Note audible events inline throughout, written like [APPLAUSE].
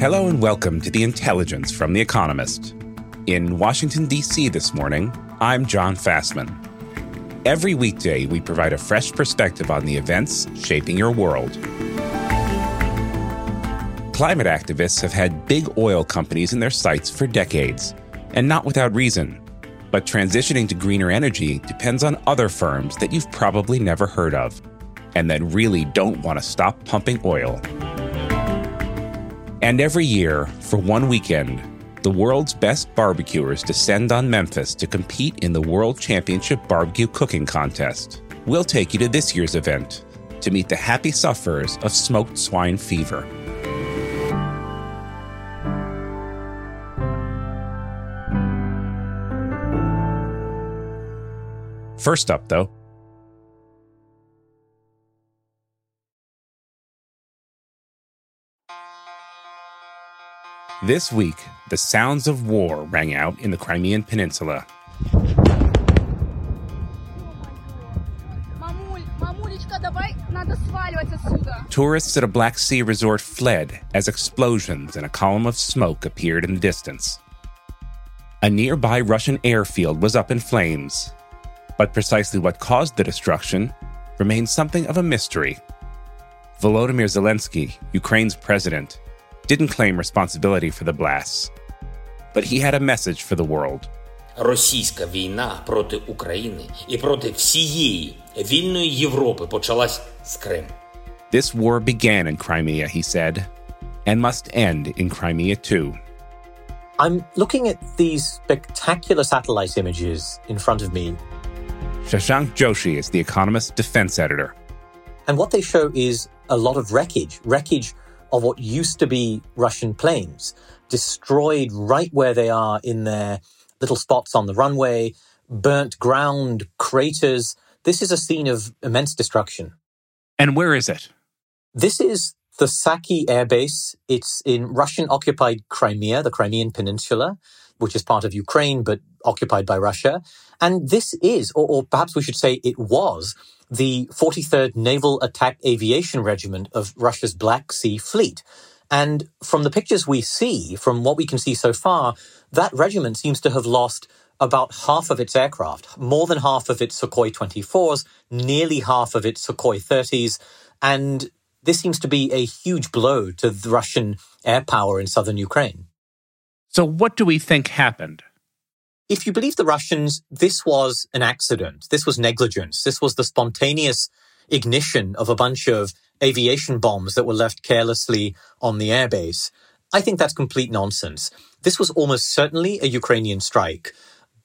Hello and welcome to The Intelligence from The Economist. In Washington, D.C. this morning, I'm John Fasman. Every weekday, we provide a fresh perspective on the events shaping your world. Climate activists have had big oil companies in their sights for decades, and not without reason. But transitioning to greener energy depends on other firms that you've probably never heard of, and that really don't want to stop pumping oil. And every year, for one weekend, the world's best barbecuers descend on Memphis to compete in the World Championship Barbecue Cooking Contest. We'll take you to this year's event to meet the happy sufferers of smoked swine fever. First up, though, This week, the sounds of war rang out in the Crimean Peninsula. Tourists at a Black Sea resort fled as explosions and a column of smoke appeared in the distance. A nearby Russian airfield was up in flames, but precisely what caused the destruction remains something of a mystery. Volodymyr Zelensky, Ukraine's president, didn't claim responsibility for the blasts, but he had a message for the world. Російська війна проти України і проти всієї вільної Європи почалась з Криму. This war began in Crimea, he said, and must end in Crimea too. I'm looking at these spectacular satellite images in front of me. Shashank Joshi is The Economist defense editor. And what they show is a lot of wreckage, wreckage of what used to be Russian planes, destroyed right where they are in their little spots on the runway, burnt ground, craters. This is a scene of immense destruction. And where is it? This is the Saki Air Base. It's in Russian occupied Crimea, the Crimean Peninsula, which is part of Ukraine but occupied by Russia. And this is, or, or perhaps we should say it was, the 43rd Naval Attack Aviation Regiment of Russia's Black Sea Fleet. And from the pictures we see, from what we can see so far, that regiment seems to have lost about half of its aircraft, more than half of its Sukhoi 24s, nearly half of its Sukhoi 30s. And this seems to be a huge blow to the Russian air power in southern Ukraine. So, what do we think happened? If you believe the Russians, this was an accident. This was negligence. This was the spontaneous ignition of a bunch of aviation bombs that were left carelessly on the airbase. I think that's complete nonsense. This was almost certainly a Ukrainian strike.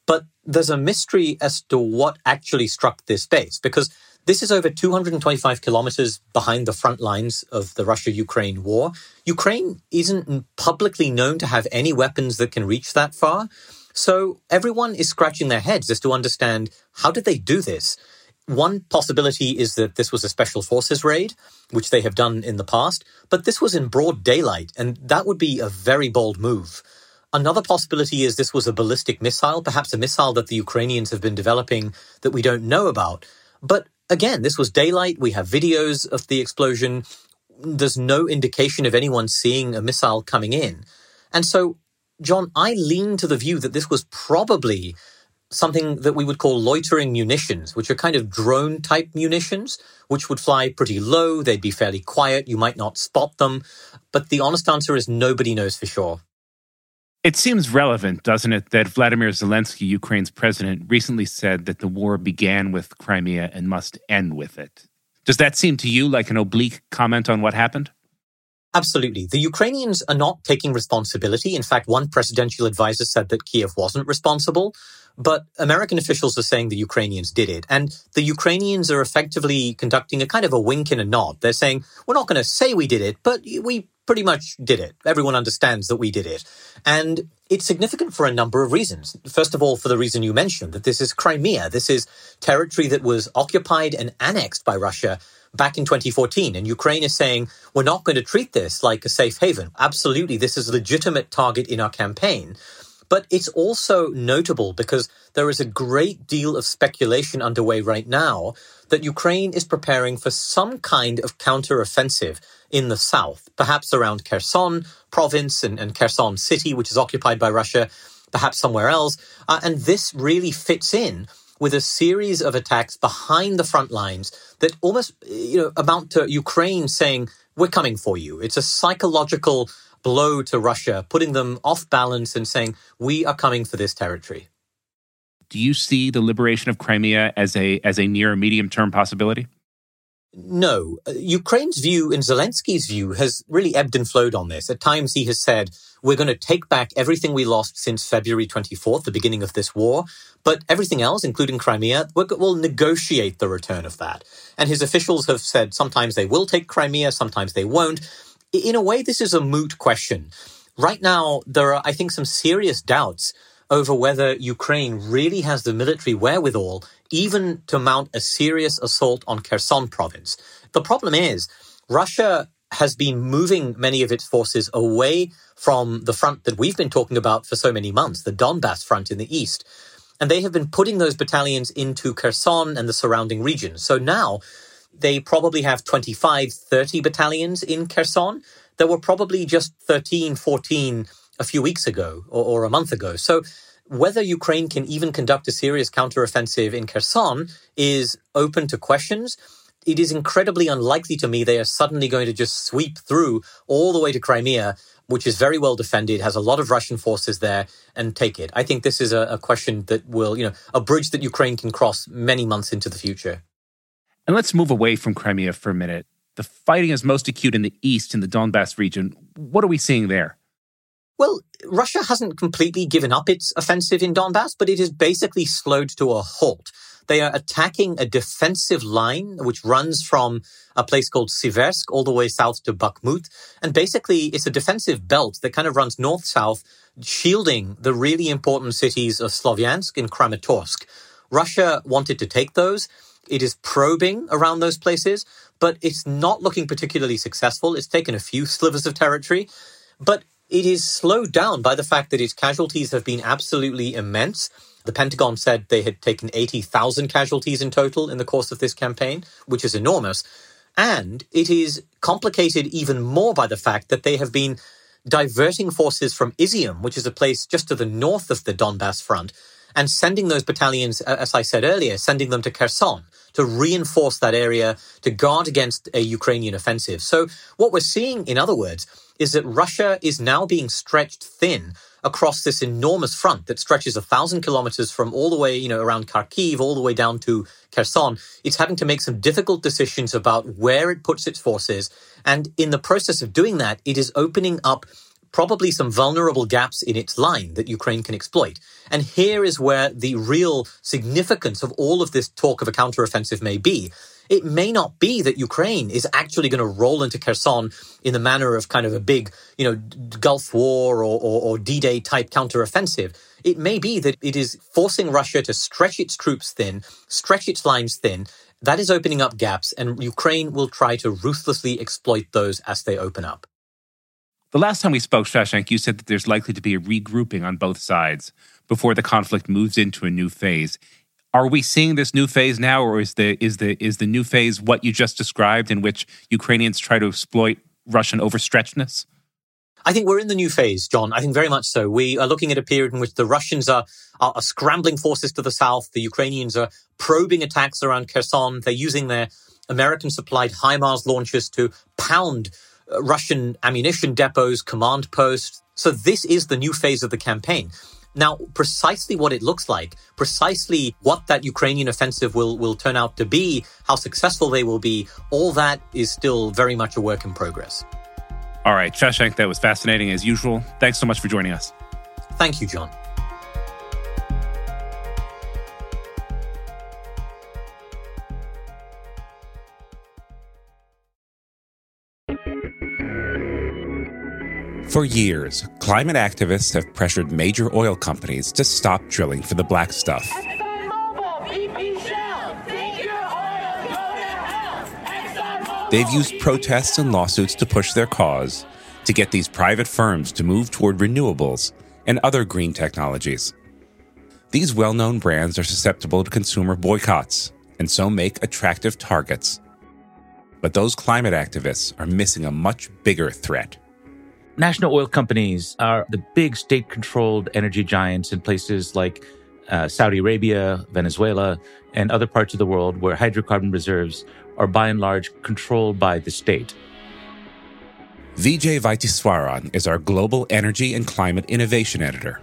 But there's a mystery as to what actually struck this base because this is over 225 kilometers behind the front lines of the Russia Ukraine war. Ukraine isn't publicly known to have any weapons that can reach that far. So everyone is scratching their heads as to understand how did they do this? One possibility is that this was a special forces raid, which they have done in the past, but this was in broad daylight, and that would be a very bold move. Another possibility is this was a ballistic missile, perhaps a missile that the Ukrainians have been developing that we don't know about. But again, this was daylight. We have videos of the explosion. There's no indication of anyone seeing a missile coming in. And so John, I lean to the view that this was probably something that we would call loitering munitions, which are kind of drone type munitions, which would fly pretty low. They'd be fairly quiet. You might not spot them. But the honest answer is nobody knows for sure. It seems relevant, doesn't it, that Vladimir Zelensky, Ukraine's president, recently said that the war began with Crimea and must end with it. Does that seem to you like an oblique comment on what happened? Absolutely. The Ukrainians are not taking responsibility. In fact, one presidential advisor said that Kiev wasn't responsible. But American officials are saying the Ukrainians did it. And the Ukrainians are effectively conducting a kind of a wink and a nod. They're saying, we're not going to say we did it, but we pretty much did it. Everyone understands that we did it. And it's significant for a number of reasons. First of all, for the reason you mentioned, that this is Crimea. This is territory that was occupied and annexed by Russia back in 2014. And Ukraine is saying, we're not going to treat this like a safe haven. Absolutely, this is a legitimate target in our campaign. But it's also notable because there is a great deal of speculation underway right now that Ukraine is preparing for some kind of counteroffensive in the south, perhaps around Kherson province and, and Kherson city, which is occupied by Russia, perhaps somewhere else. Uh, and this really fits in with a series of attacks behind the front lines that almost you know amount to Ukraine saying we're coming for you. It's a psychological blow to Russia, putting them off balance and saying, we are coming for this territory. Do you see the liberation of Crimea as a as a near medium term possibility? No. Uh, Ukraine's view and Zelensky's view has really ebbed and flowed on this. At times he has said, we're going to take back everything we lost since February 24th, the beginning of this war, but everything else, including Crimea, we'll negotiate the return of that. And his officials have said sometimes they will take Crimea, sometimes they won't in a way, this is a moot question. Right now, there are, I think, some serious doubts over whether Ukraine really has the military wherewithal even to mount a serious assault on Kherson province. The problem is, Russia has been moving many of its forces away from the front that we've been talking about for so many months, the Donbass front in the east. And they have been putting those battalions into Kherson and the surrounding regions. So now they probably have 25, 30 battalions in Kherson. There were probably just 13, 14 a few weeks ago or, or a month ago. So whether Ukraine can even conduct a serious counteroffensive in Kherson is open to questions. It is incredibly unlikely to me they are suddenly going to just sweep through all the way to Crimea, which is very well defended, has a lot of Russian forces there, and take it. I think this is a, a question that will, you know, a bridge that Ukraine can cross many months into the future. And let's move away from Crimea for a minute. The fighting is most acute in the east, in the Donbass region. What are we seeing there? Well, Russia hasn't completely given up its offensive in Donbass, but it is basically slowed to a halt. They are attacking a defensive line which runs from a place called Siversk all the way south to Bakhmut. And basically, it's a defensive belt that kind of runs north south, shielding the really important cities of Slovyansk and Kramatorsk. Russia wanted to take those. It is probing around those places, but it's not looking particularly successful. It's taken a few slivers of territory, but it is slowed down by the fact that its casualties have been absolutely immense. The Pentagon said they had taken 80,000 casualties in total in the course of this campaign, which is enormous. And it is complicated even more by the fact that they have been diverting forces from Izium, which is a place just to the north of the Donbass front, and sending those battalions, as I said earlier, sending them to Kherson to reinforce that area to guard against a Ukrainian offensive. So what we're seeing, in other words, is that Russia is now being stretched thin across this enormous front that stretches a thousand kilometers from all the way, you know, around Kharkiv all the way down to Kherson. It's having to make some difficult decisions about where it puts its forces. And in the process of doing that, it is opening up probably some vulnerable gaps in its line that Ukraine can exploit. And here is where the real significance of all of this talk of a counteroffensive may be. It may not be that Ukraine is actually going to roll into Kherson in the manner of kind of a big, you know, Gulf War or, or, or D-Day type counteroffensive. It may be that it is forcing Russia to stretch its troops thin, stretch its lines thin. That is opening up gaps, and Ukraine will try to ruthlessly exploit those as they open up. The last time we spoke, Shashank, you said that there's likely to be a regrouping on both sides before the conflict moves into a new phase. Are we seeing this new phase now, or is the is the is the new phase what you just described, in which Ukrainians try to exploit Russian overstretchedness? I think we're in the new phase, John. I think very much so. We are looking at a period in which the Russians are, are, are scrambling forces to the south. The Ukrainians are probing attacks around Kherson. They're using their American supplied HIMARS launchers to pound Russian ammunition depots, command posts. So this is the new phase of the campaign. Now, precisely what it looks like, precisely what that Ukrainian offensive will, will turn out to be, how successful they will be, all that is still very much a work in progress. All right, Shashank, that was fascinating as usual. Thanks so much for joining us. Thank you, John. For years, climate activists have pressured major oil companies to stop drilling for the black stuff. They've used protests and lawsuits to push their cause, to get these private firms to move toward renewables and other green technologies. These well known brands are susceptible to consumer boycotts and so make attractive targets. But those climate activists are missing a much bigger threat. National oil companies are the big state controlled energy giants in places like uh, Saudi Arabia, Venezuela, and other parts of the world where hydrocarbon reserves are by and large controlled by the state. Vijay Vaitheeswaran is our Global Energy and Climate Innovation Editor.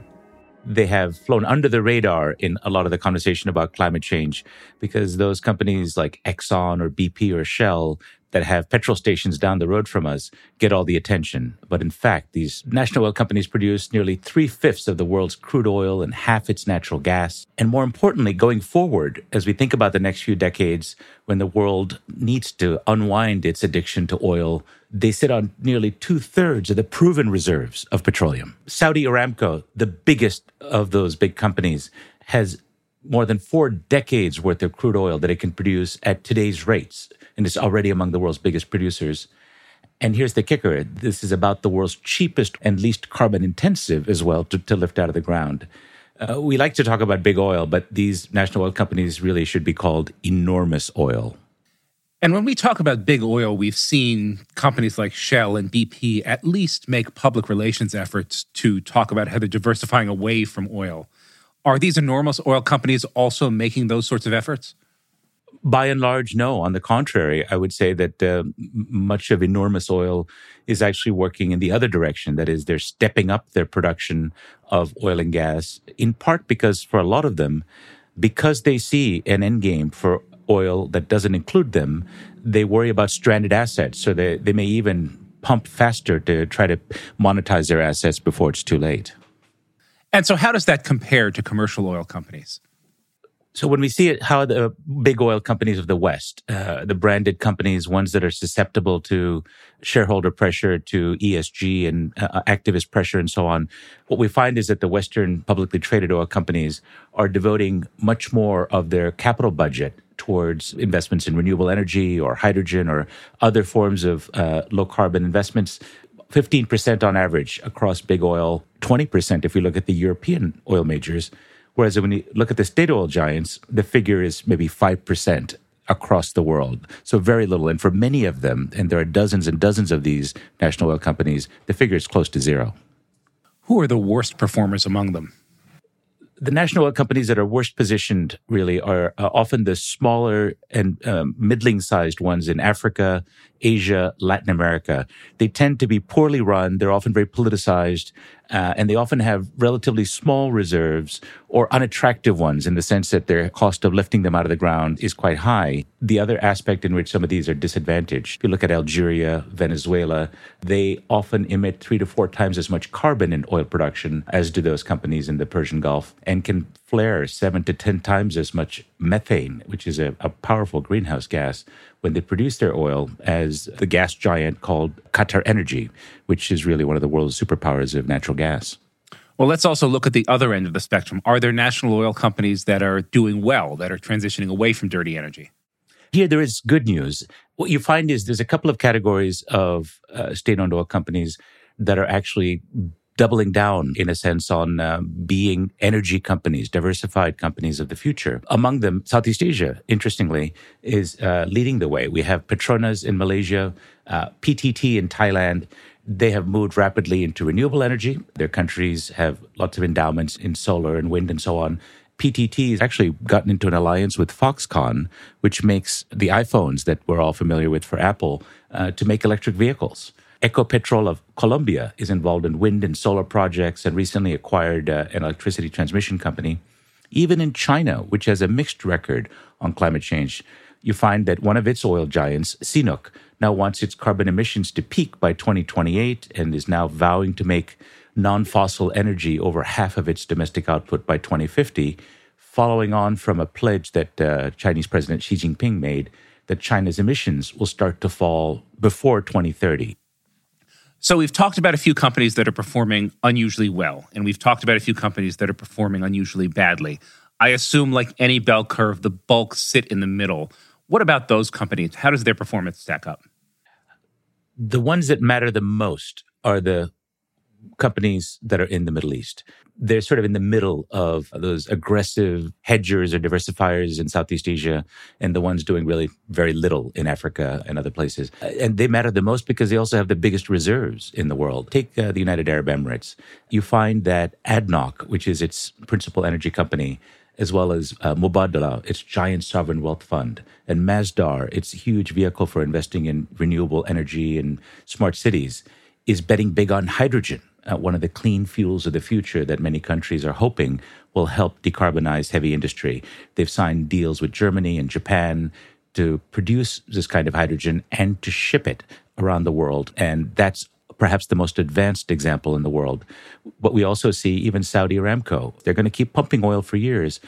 They have flown under the radar in a lot of the conversation about climate change because those companies like Exxon or BP or Shell that have petrol stations down the road from us get all the attention. But in fact, these national oil companies produce nearly three fifths of the world's crude oil and half its natural gas. And more importantly, going forward, as we think about the next few decades, when the world needs to unwind its addiction to oil, they sit on nearly two thirds of the proven reserves of petroleum. Saudi Aramco, the biggest of those big companies, has more than four decades worth of crude oil that it can produce at today's rates and it's already among the world's biggest producers. And here's the kicker this is about the world's cheapest and least carbon intensive as well to, to lift out of the ground. Uh, we like to talk about big oil, but these national oil companies really should be called enormous oil. And when we talk about big oil, we've seen companies like Shell and BP at least make public relations efforts to talk about how they're diversifying away from oil. Are these enormous oil companies also making those sorts of efforts? By and large, no. On the contrary, I would say that uh, much of enormous oil is actually working in the other direction. That is, they're stepping up their production of oil and gas, in part because for a lot of them, because they see an end game for oil that doesn't include them, they worry about stranded assets. So they, they may even pump faster to try to monetize their assets before it's too late. And so, how does that compare to commercial oil companies? So when we see it, how the big oil companies of the West, uh, the branded companies, ones that are susceptible to shareholder pressure, to ESG and uh, activist pressure, and so on, what we find is that the Western publicly traded oil companies are devoting much more of their capital budget towards investments in renewable energy or hydrogen or other forms of uh, low carbon investments. 15% on average across big oil, 20% if we look at the European oil majors. Whereas when you look at the state oil giants, the figure is maybe 5% across the world. So very little. And for many of them, and there are dozens and dozens of these national oil companies, the figure is close to zero. Who are the worst performers among them? the national oil companies that are worst positioned really are often the smaller and um, middling sized ones in Africa, Asia, Latin America. They tend to be poorly run. They're often very politicized. Uh, and they often have relatively small reserves or unattractive ones in the sense that their cost of lifting them out of the ground is quite high. The other aspect in which some of these are disadvantaged, if you look at Algeria, Venezuela, they often emit three to four times as much carbon in oil production as do those companies in the Persian Gulf and can flare seven to 10 times as much methane, which is a, a powerful greenhouse gas when they produce their oil as the gas giant called Qatar Energy, which is really one of the world's superpowers of natural gas. Well, let's also look at the other end of the spectrum. Are there national oil companies that are doing well, that are transitioning away from dirty energy? Here, there is good news. What you find is there's a couple of categories of uh, state owned oil companies that are actually doubling down, in a sense, on uh, being energy companies, diversified companies of the future. Among them, Southeast Asia, interestingly, is uh, leading the way. We have Petronas in Malaysia, uh, PTT in Thailand. They have moved rapidly into renewable energy. Their countries have lots of endowments in solar and wind and so on. PTT has actually gotten into an alliance with Foxconn, which makes the iPhones that we're all familiar with for Apple uh, to make electric vehicles. Ecopetrol of Colombia is involved in wind and solar projects and recently acquired uh, an electricity transmission company. Even in China, which has a mixed record on climate change, you find that one of its oil giants, CNOOC, now wants its carbon emissions to peak by 2028 and is now vowing to make non fossil energy over half of its domestic output by 2050, following on from a pledge that uh, Chinese President Xi Jinping made that China's emissions will start to fall before 2030. So we've talked about a few companies that are performing unusually well, and we've talked about a few companies that are performing unusually badly. I assume, like any bell curve, the bulk sit in the middle. What about those companies? How does their performance stack up? The ones that matter the most are the companies that are in the Middle East. They're sort of in the middle of those aggressive hedgers or diversifiers in Southeast Asia and the ones doing really very little in Africa and other places. And they matter the most because they also have the biggest reserves in the world. Take uh, the United Arab Emirates. You find that ADNOC, which is its principal energy company, as well as uh, Mubadala, its giant sovereign wealth fund, and Masdar, its huge vehicle for investing in renewable energy and smart cities, is betting big on hydrogen uh, one of the clean fuels of the future that many countries are hoping will help decarbonize heavy industry. They've signed deals with Germany and Japan to produce this kind of hydrogen and to ship it around the world. And that's perhaps the most advanced example in the world. But we also see even Saudi Aramco. They're going to keep pumping oil for years,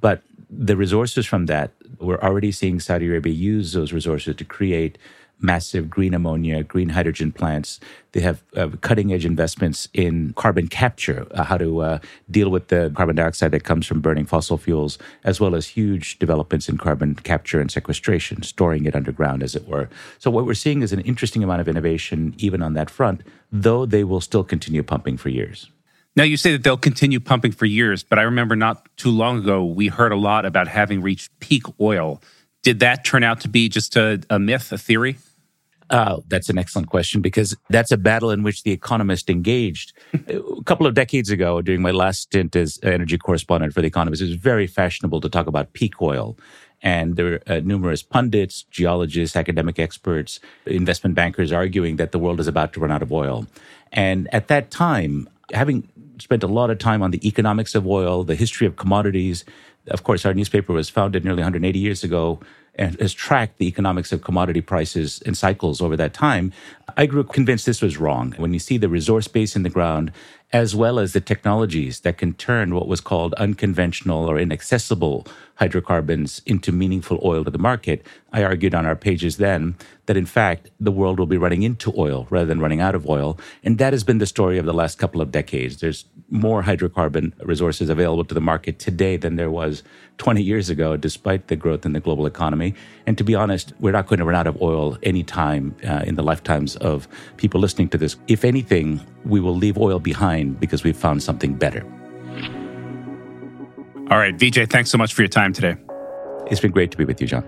but the resources from that, we're already seeing Saudi Arabia use those resources to create massive green ammonia, green hydrogen plants. They have uh, cutting edge investments in carbon capture, uh, how to uh, deal with the carbon dioxide that comes from burning fossil fuels, as well as huge developments in carbon capture and sequestration, storing it underground, as it were. So, what we're seeing is an interesting amount of innovation even on that front, though they will still continue pumping for years. Now, you say that they'll continue pumping for years, but I remember not too long ago, we heard a lot about having reached peak oil. Did that turn out to be just a, a myth, a theory? Oh, that's an excellent question because that's a battle in which the economist engaged. [LAUGHS] a couple of decades ago, during my last stint as energy correspondent for the Economist, it was very fashionable to talk about peak oil. And there were uh, numerous pundits, geologists, academic experts, investment bankers arguing that the world is about to run out of oil. And at that time, having spent a lot of time on the economics of oil, the history of commodities, of course, our newspaper was founded nearly 180 years ago and has tracked the economics of commodity prices and cycles over that time, I grew convinced this was wrong. When you see the resource base in the ground, as well as the technologies that can turn what was called unconventional or inaccessible hydrocarbons into meaningful oil to the market, I argued on our pages then that in fact the world will be running into oil rather than running out of oil. And that has been the story of the last couple of decades. There's more hydrocarbon resources available to the market today than there was 20 years ago, despite the growth in the global economy. And to be honest, we're not going to run out of oil anytime uh, in the lifetimes of people listening to this. If anything, we will leave oil behind because we've found something better. All right, Vijay, thanks so much for your time today. It's been great to be with you, John.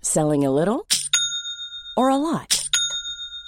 Selling a little or a lot?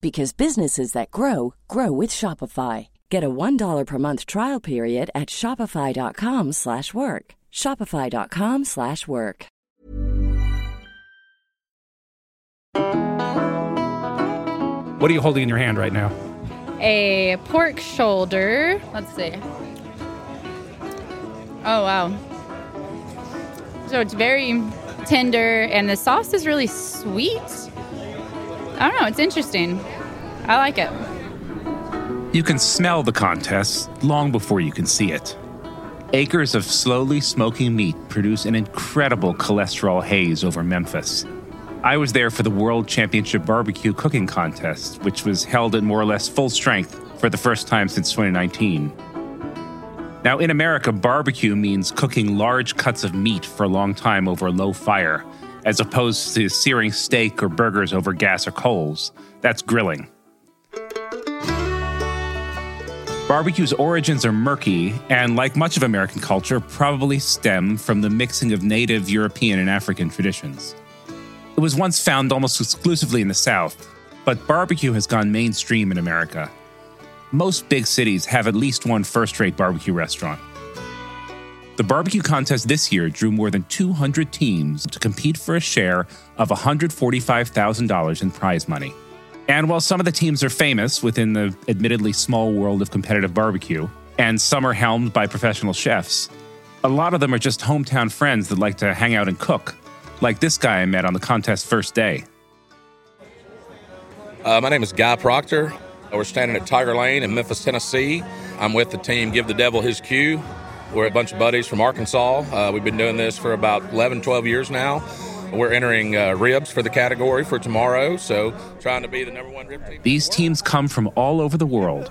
because businesses that grow grow with Shopify. Get a $1 per month trial period at shopify.com/work. shopify.com/work. What are you holding in your hand right now? A pork shoulder. Let's see. Oh wow. So it's very tender and the sauce is really sweet. I don't know. It's interesting. I like it. You can smell the contest long before you can see it. Acres of slowly smoking meat produce an incredible cholesterol haze over Memphis. I was there for the World Championship Barbecue Cooking Contest, which was held at more or less full strength for the first time since 2019. Now, in America, barbecue means cooking large cuts of meat for a long time over a low fire as opposed to searing steak or burgers over gas or coals. That's grilling. Barbecue's origins are murky, and like much of American culture, probably stem from the mixing of native European and African traditions. It was once found almost exclusively in the South, but barbecue has gone mainstream in America. Most big cities have at least one first rate barbecue restaurant. The barbecue contest this year drew more than 200 teams to compete for a share of $145,000 in prize money. And while some of the teams are famous within the admittedly small world of competitive barbecue, and some are helmed by professional chefs, a lot of them are just hometown friends that like to hang out and cook, like this guy I met on the contest first day. Uh, my name is Guy Proctor. We're standing at Tiger Lane in Memphis, Tennessee. I'm with the team Give the Devil His Cue. We're a bunch of buddies from Arkansas. Uh, we've been doing this for about 11, 12 years now. We're entering uh, ribs for the category for tomorrow, so trying to be the number one rib team. These teams come from all over the world.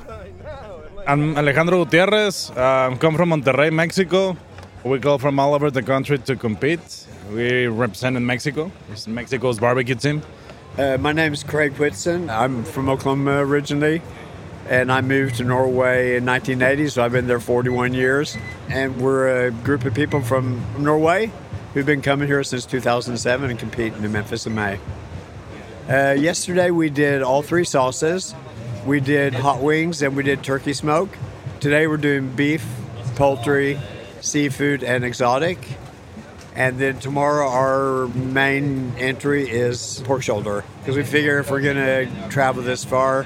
I'm Alejandro Gutierrez. Uh, I'm come from Monterrey, Mexico. We go from all over the country to compete. We represent in Mexico. It's Mexico's barbecue team. Uh, my name is Craig Whitson. I'm from Oklahoma originally, and I moved to Norway in 1980, so I've been there 41 years. And we're a group of people from Norway who've been coming here since 2007 and competing in Memphis in May. Uh, yesterday we did all three sauces. We did hot wings and we did turkey smoke. Today we're doing beef, poultry, seafood, and exotic. And then tomorrow our main entry is pork shoulder because we figure if we're going to travel this far,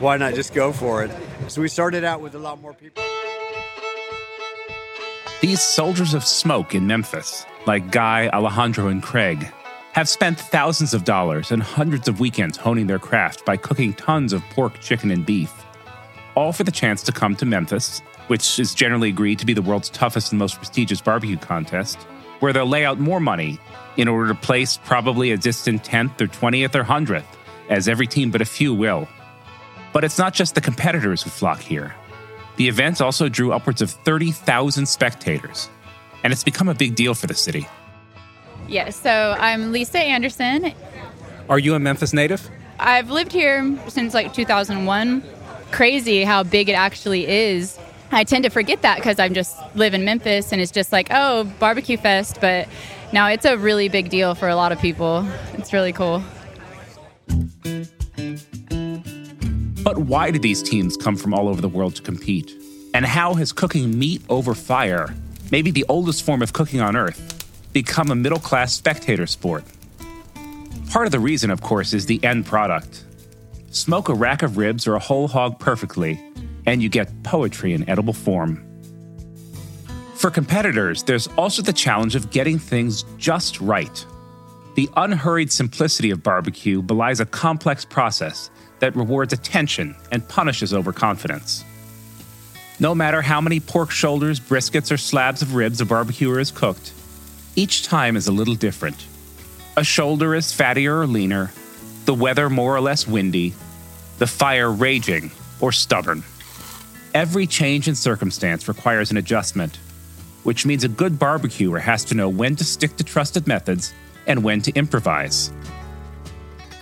why not just go for it? So we started out with a lot more people. These soldiers of smoke in Memphis, like Guy, Alejandro, and Craig, have spent thousands of dollars and hundreds of weekends honing their craft by cooking tons of pork, chicken, and beef, all for the chance to come to Memphis, which is generally agreed to be the world's toughest and most prestigious barbecue contest, where they'll lay out more money in order to place probably a distant 10th or 20th or 100th, as every team but a few will. But it's not just the competitors who flock here. The event also drew upwards of 30,000 spectators, and it's become a big deal for the city. Yes, so I'm Lisa Anderson. Are you a Memphis native? I've lived here since like 2001. Crazy how big it actually is. I tend to forget that because I'm just live in Memphis and it's just like, oh, barbecue fest. But now it's a really big deal for a lot of people. It's really cool. But why do these teams come from all over the world to compete? And how has cooking meat over fire, maybe the oldest form of cooking on earth, become a middle class spectator sport? Part of the reason, of course, is the end product. Smoke a rack of ribs or a whole hog perfectly, and you get poetry in edible form. For competitors, there's also the challenge of getting things just right. The unhurried simplicity of barbecue belies a complex process that rewards attention and punishes overconfidence. No matter how many pork shoulders, briskets, or slabs of ribs a barbecuer has cooked, each time is a little different. A shoulder is fattier or leaner, the weather more or less windy, the fire raging or stubborn. Every change in circumstance requires an adjustment, which means a good barbecuer has to know when to stick to trusted methods and when to improvise.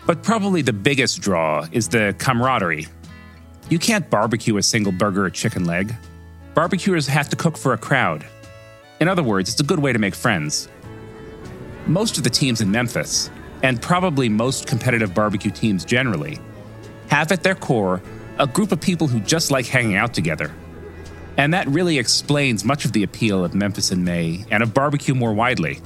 But probably the biggest draw is the camaraderie. You can't barbecue a single burger or chicken leg. Barbecuers have to cook for a crowd. In other words, it's a good way to make friends. Most of the teams in Memphis, and probably most competitive barbecue teams generally, have at their core a group of people who just like hanging out together. And that really explains much of the appeal of Memphis in May and of barbecue more widely.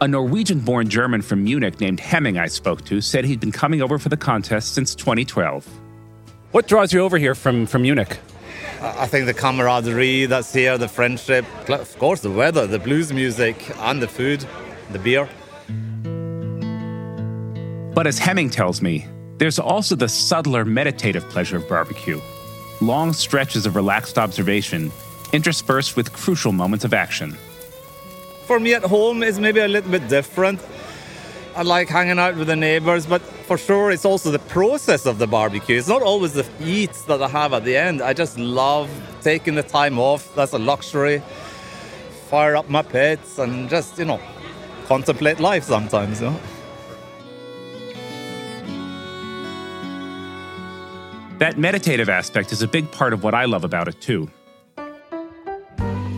A Norwegian born German from Munich named Hemming I spoke to said he'd been coming over for the contest since 2012. What draws you over here from, from Munich? I think the camaraderie that's here, the friendship, of course, the weather, the blues music, and the food, the beer. But as Hemming tells me, there's also the subtler meditative pleasure of barbecue long stretches of relaxed observation interspersed with crucial moments of action. For me at home, it's maybe a little bit different. I like hanging out with the neighbors, but for sure, it's also the process of the barbecue. It's not always the eats that I have at the end. I just love taking the time off. That's a luxury. Fire up my pits and just, you know, contemplate life sometimes. You know? That meditative aspect is a big part of what I love about it, too.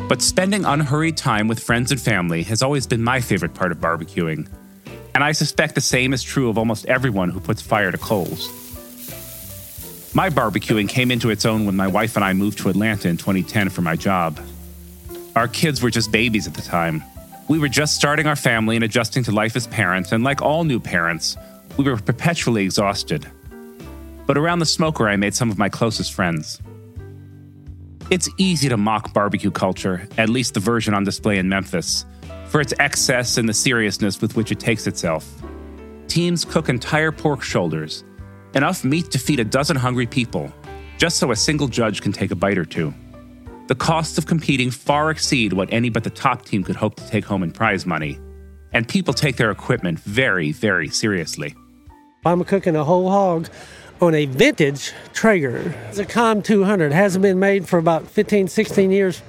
But spending unhurried time with friends and family has always been my favorite part of barbecuing. And I suspect the same is true of almost everyone who puts fire to coals. My barbecuing came into its own when my wife and I moved to Atlanta in 2010 for my job. Our kids were just babies at the time. We were just starting our family and adjusting to life as parents, and like all new parents, we were perpetually exhausted. But around the smoker, I made some of my closest friends. It's easy to mock barbecue culture, at least the version on display in Memphis, for its excess and the seriousness with which it takes itself. Teams cook entire pork shoulders, enough meat to feed a dozen hungry people, just so a single judge can take a bite or two. The costs of competing far exceed what any but the top team could hope to take home in prize money, and people take their equipment very, very seriously. I'm cooking a whole hog on a vintage Traeger. It's a Com 200. Hasn't been made for about 15, 16 years.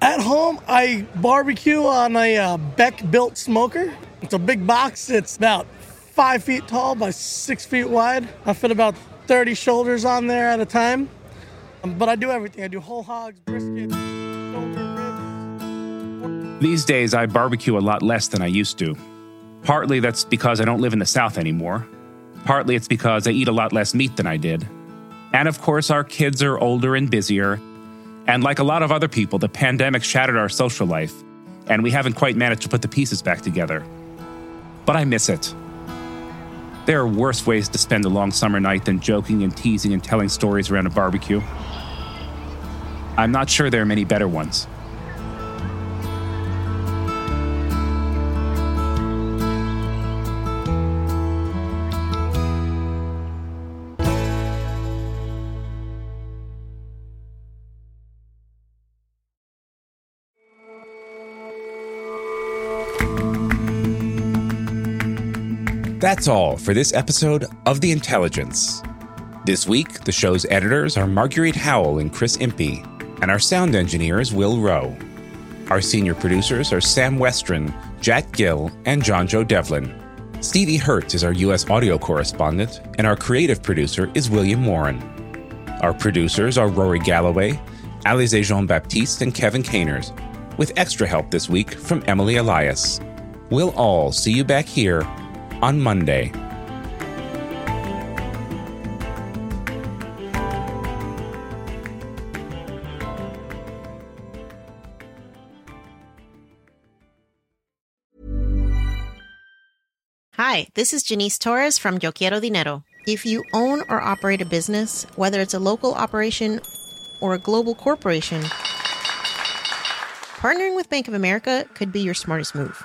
At home, I barbecue on a uh, Beck built smoker. It's a big box. It's about five feet tall by six feet wide. I fit about 30 shoulders on there at a time. Um, but I do everything. I do whole hogs, brisket, shoulder, ribs. These days, I barbecue a lot less than I used to. Partly that's because I don't live in the South anymore. Partly it's because I eat a lot less meat than I did. And of course, our kids are older and busier. And like a lot of other people, the pandemic shattered our social life, and we haven't quite managed to put the pieces back together. But I miss it. There are worse ways to spend a long summer night than joking and teasing and telling stories around a barbecue. I'm not sure there are many better ones. That's all for this episode of The Intelligence. This week, the show's editors are Marguerite Howell and Chris Impey, and our sound engineer is Will Rowe. Our senior producers are Sam Westron, Jack Gill, and John Joe Devlin. Stevie Hertz is our U.S. audio correspondent, and our creative producer is William Warren. Our producers are Rory Galloway, Alize Jean Baptiste, and Kevin Caners, with extra help this week from Emily Elias. We'll all see you back here on Monday. Hi, this is Janice Torres from Yo Quiero Dinero. If you own or operate a business, whether it's a local operation or a global corporation, partnering with Bank of America could be your smartest move.